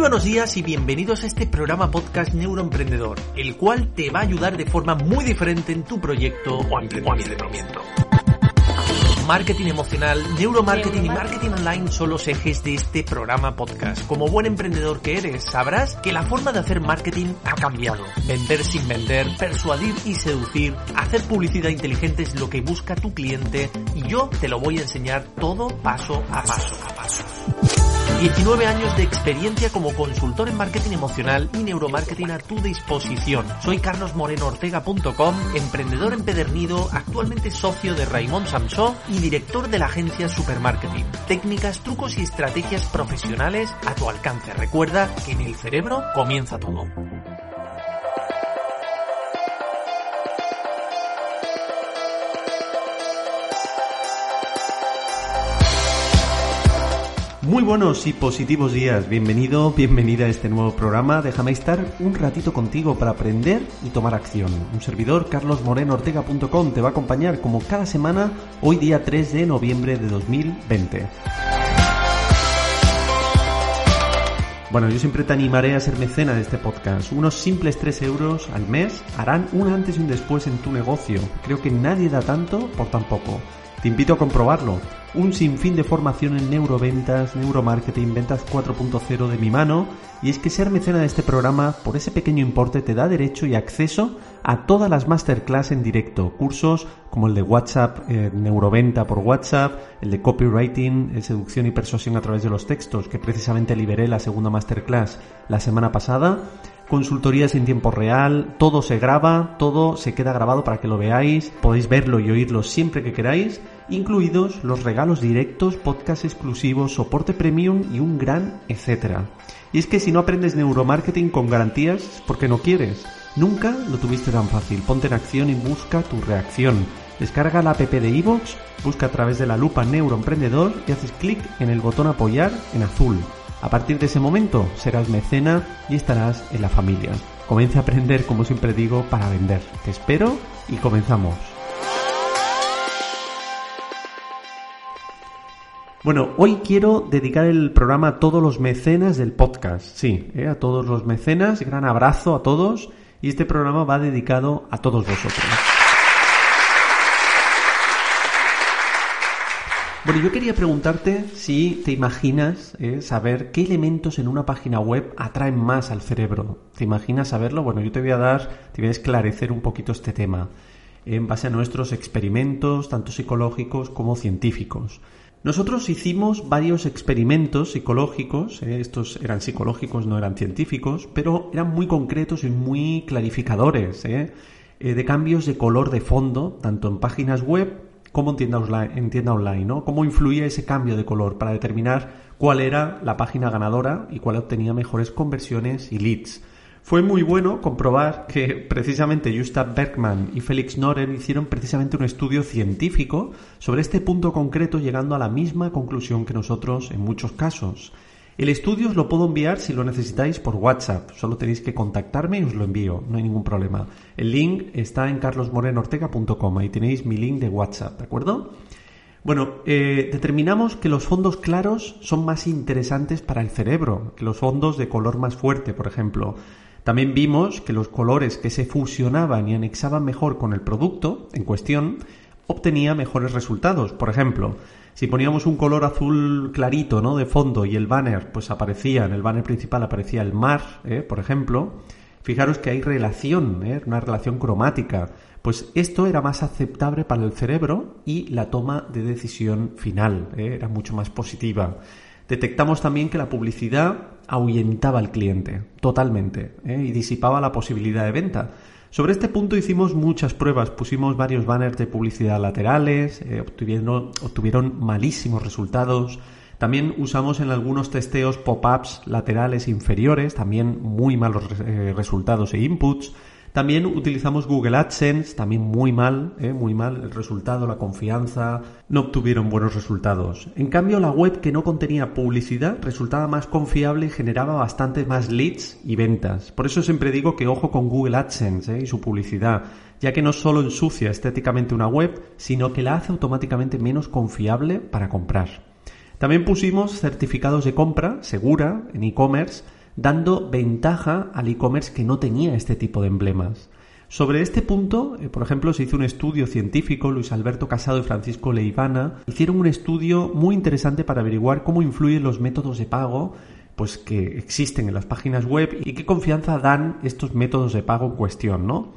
buenos días y bienvenidos a este programa podcast Neuroemprendedor, el cual te va a ayudar de forma muy diferente en tu proyecto o emprendimiento. Marketing emocional, neuromarketing y marketing online son los ejes de este programa podcast. Como buen emprendedor que eres, sabrás que la forma de hacer marketing ha cambiado. Vender sin vender, persuadir y seducir, hacer publicidad inteligente es lo que busca tu cliente y yo te lo voy a enseñar todo paso a paso a paso. 19 años de experiencia como consultor en marketing emocional y neuromarketing a tu disposición. Soy carlosmorenoortega.com, emprendedor empedernido, actualmente socio de Raymond Samsó y director de la agencia Supermarketing. Técnicas, trucos y estrategias profesionales a tu alcance. Recuerda que en el cerebro comienza todo. Muy buenos y positivos días. Bienvenido, bienvenida a este nuevo programa. Déjame estar un ratito contigo para aprender y tomar acción. Un servidor, carlosmorenoortega.com, te va a acompañar como cada semana, hoy día 3 de noviembre de 2020. Bueno, yo siempre te animaré a ser mecena de este podcast. Unos simples 3 euros al mes harán un antes y un después en tu negocio. Creo que nadie da tanto por tan poco. Te invito a comprobarlo. Un sinfín de formación en neuroventas, neuromarketing, ventas 4.0 de mi mano. Y es que ser mecena de este programa por ese pequeño importe te da derecho y acceso a todas las masterclass en directo. Cursos como el de WhatsApp, eh, neuroventa por WhatsApp, el de copywriting, seducción y persuasión a través de los textos, que precisamente liberé la segunda masterclass la semana pasada consultorías en tiempo real, todo se graba, todo se queda grabado para que lo veáis, podéis verlo y oírlo siempre que queráis, incluidos los regalos directos, podcast exclusivos, soporte premium y un gran etcétera. Y es que si no aprendes neuromarketing con garantías es porque no quieres. Nunca lo tuviste tan fácil. Ponte en acción y busca tu reacción. Descarga la app de iVoox, busca a través de la lupa Neuroemprendedor y haces clic en el botón apoyar en azul. A partir de ese momento serás mecena y estarás en la familia. Comienza a aprender, como siempre digo, para vender. Te espero y comenzamos. Bueno, hoy quiero dedicar el programa a todos los mecenas del podcast. Sí, ¿eh? a todos los mecenas. Gran abrazo a todos. Y este programa va dedicado a todos vosotros. Bueno, yo quería preguntarte si te imaginas eh, saber qué elementos en una página web atraen más al cerebro. ¿Te imaginas saberlo? Bueno, yo te voy a dar, te voy a esclarecer un poquito este tema en base a nuestros experimentos, tanto psicológicos como científicos. Nosotros hicimos varios experimentos psicológicos, eh, estos eran psicológicos, no eran científicos, pero eran muy concretos y muy clarificadores, eh, de cambios de color de fondo, tanto en páginas web como en tienda online, ¿no? Cómo influía ese cambio de color para determinar cuál era la página ganadora y cuál obtenía mejores conversiones y leads. Fue muy bueno comprobar que precisamente Gustav Bergman y Felix Noren hicieron precisamente un estudio científico sobre este punto concreto llegando a la misma conclusión que nosotros en muchos casos. El estudio os lo puedo enviar si lo necesitáis por WhatsApp. Solo tenéis que contactarme y os lo envío. No hay ningún problema. El link está en carlosmorenortega.com. Ahí tenéis mi link de WhatsApp, ¿de acuerdo? Bueno, eh, determinamos que los fondos claros son más interesantes para el cerebro que los fondos de color más fuerte, por ejemplo. También vimos que los colores que se fusionaban y anexaban mejor con el producto en cuestión obtenía mejores resultados. Por ejemplo, si poníamos un color azul clarito, ¿no? De fondo y el banner, pues aparecía, en el banner principal aparecía el mar, ¿eh? por ejemplo, fijaros que hay relación, ¿eh? una relación cromática. Pues esto era más aceptable para el cerebro y la toma de decisión final ¿eh? era mucho más positiva. Detectamos también que la publicidad ahuyentaba al cliente totalmente y disipaba la posibilidad de venta. Sobre este punto hicimos muchas pruebas, pusimos varios banners de publicidad laterales, eh, obtuvieron, malísimos resultados. También usamos en algunos testeos pop-ups laterales inferiores, también muy malos eh, resultados e inputs. También utilizamos Google AdSense, también muy mal, ¿eh? muy mal el resultado, la confianza, no obtuvieron buenos resultados. En cambio, la web que no contenía publicidad resultaba más confiable y generaba bastante más leads y ventas. Por eso siempre digo que ojo con Google AdSense ¿eh? y su publicidad, ya que no solo ensucia estéticamente una web, sino que la hace automáticamente menos confiable para comprar. También pusimos certificados de compra segura en e-commerce dando ventaja al e-commerce que no tenía este tipo de emblemas. Sobre este punto, eh, por ejemplo, se hizo un estudio científico, Luis Alberto Casado y Francisco Leivana hicieron un estudio muy interesante para averiguar cómo influyen los métodos de pago pues que existen en las páginas web y qué confianza dan estos métodos de pago en cuestión, ¿no?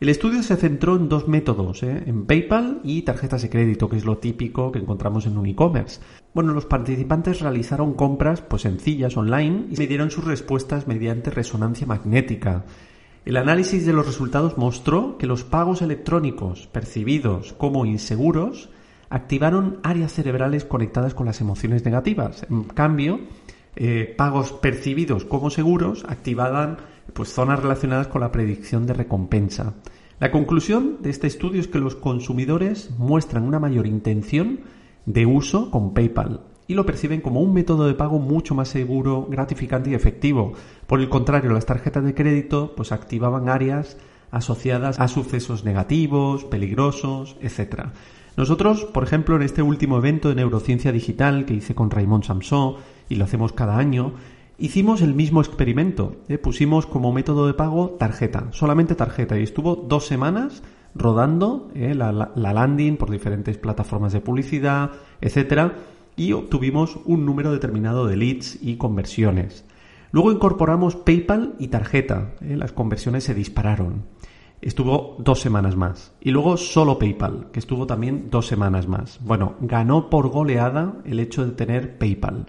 El estudio se centró en dos métodos, ¿eh? en PayPal y tarjetas de crédito, que es lo típico que encontramos en un e-commerce. Bueno, los participantes realizaron compras pues sencillas online y me dieron sus respuestas mediante resonancia magnética. El análisis de los resultados mostró que los pagos electrónicos percibidos como inseguros activaron áreas cerebrales conectadas con las emociones negativas. En cambio, eh, pagos percibidos como seguros activaban pues, zonas relacionadas con la predicción de recompensa. La conclusión de este estudio es que los consumidores muestran una mayor intención de uso con PayPal y lo perciben como un método de pago mucho más seguro, gratificante y efectivo. Por el contrario, las tarjetas de crédito pues activaban áreas asociadas a sucesos negativos, peligrosos, etc. Nosotros, por ejemplo, en este último evento de neurociencia digital que hice con Raymond Samson y lo hacemos cada año, hicimos el mismo experimento. ¿eh? Pusimos como método de pago tarjeta, solamente tarjeta, y estuvo dos semanas rodando ¿eh? la, la, landing por diferentes plataformas de publicidad, etcétera, y obtuvimos un número determinado de leads y conversiones. Luego incorporamos PayPal y tarjeta. ¿eh? Las conversiones se dispararon. Estuvo dos semanas más. Y luego solo PayPal, que estuvo también dos semanas más. Bueno, ganó por goleada el hecho de tener PayPal.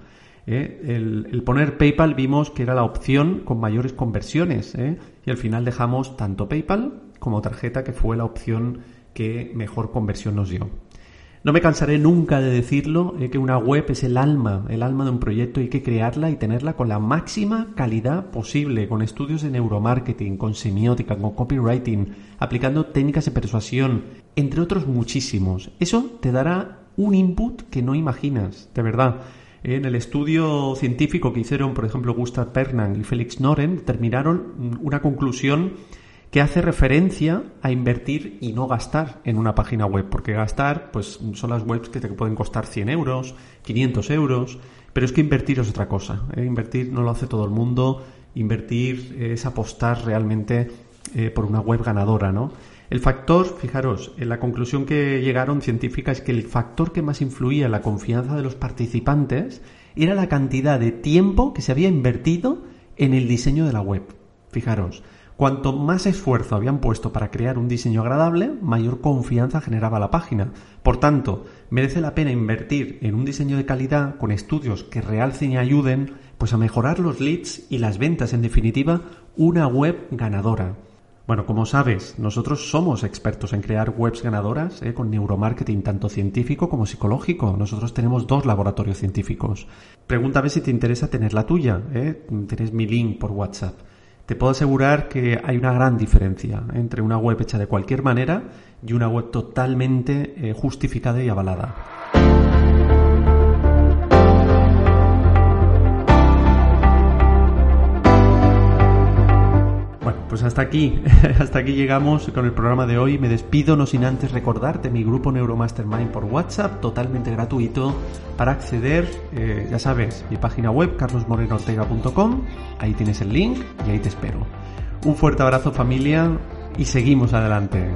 ¿Eh? El, poner PayPal vimos que era la opción con mayores conversiones ¿eh? y al final dejamos tanto PayPal como tarjeta que fue la opción que mejor conversión nos dio. No me cansaré nunca de decirlo, ¿eh? que una web es el alma, el alma de un proyecto y hay que crearla y tenerla con la máxima calidad posible, con estudios de neuromarketing, con semiótica, con copywriting, aplicando técnicas de persuasión, entre otros muchísimos. Eso te dará un input que no imaginas, de verdad. En el estudio científico que hicieron, por ejemplo, Gustav Pernan y Felix Noren, determinaron una conclusión que hace referencia a invertir y no gastar en una página web, porque gastar pues son las webs que te pueden costar 100 euros, 500 euros, pero es que invertir es otra cosa. ¿eh? Invertir no lo hace todo el mundo, invertir es apostar realmente eh, por una web ganadora, ¿no? El factor, fijaros, en la conclusión que llegaron científica es que el factor que más influía en la confianza de los participantes era la cantidad de tiempo que se había invertido en el diseño de la web. Fijaros, cuanto más esfuerzo habían puesto para crear un diseño agradable, mayor confianza generaba la página. Por tanto, merece la pena invertir en un diseño de calidad con estudios que realcen y ayuden pues a mejorar los leads y las ventas, en definitiva, una web ganadora. Bueno, como sabes, nosotros somos expertos en crear webs ganadoras ¿eh? con neuromarketing tanto científico como psicológico. Nosotros tenemos dos laboratorios científicos. Pregúntame si te interesa tener la tuya. ¿eh? Tienes mi link por WhatsApp. Te puedo asegurar que hay una gran diferencia entre una web hecha de cualquier manera y una web totalmente eh, justificada y avalada. Pues hasta aquí, hasta aquí llegamos con el programa de hoy. Me despido no sin antes recordarte mi grupo Neuromastermind por WhatsApp, totalmente gratuito. Para acceder, eh, ya sabes, mi página web carlosmorenoortega.com, ahí tienes el link y ahí te espero. Un fuerte abrazo familia y seguimos adelante.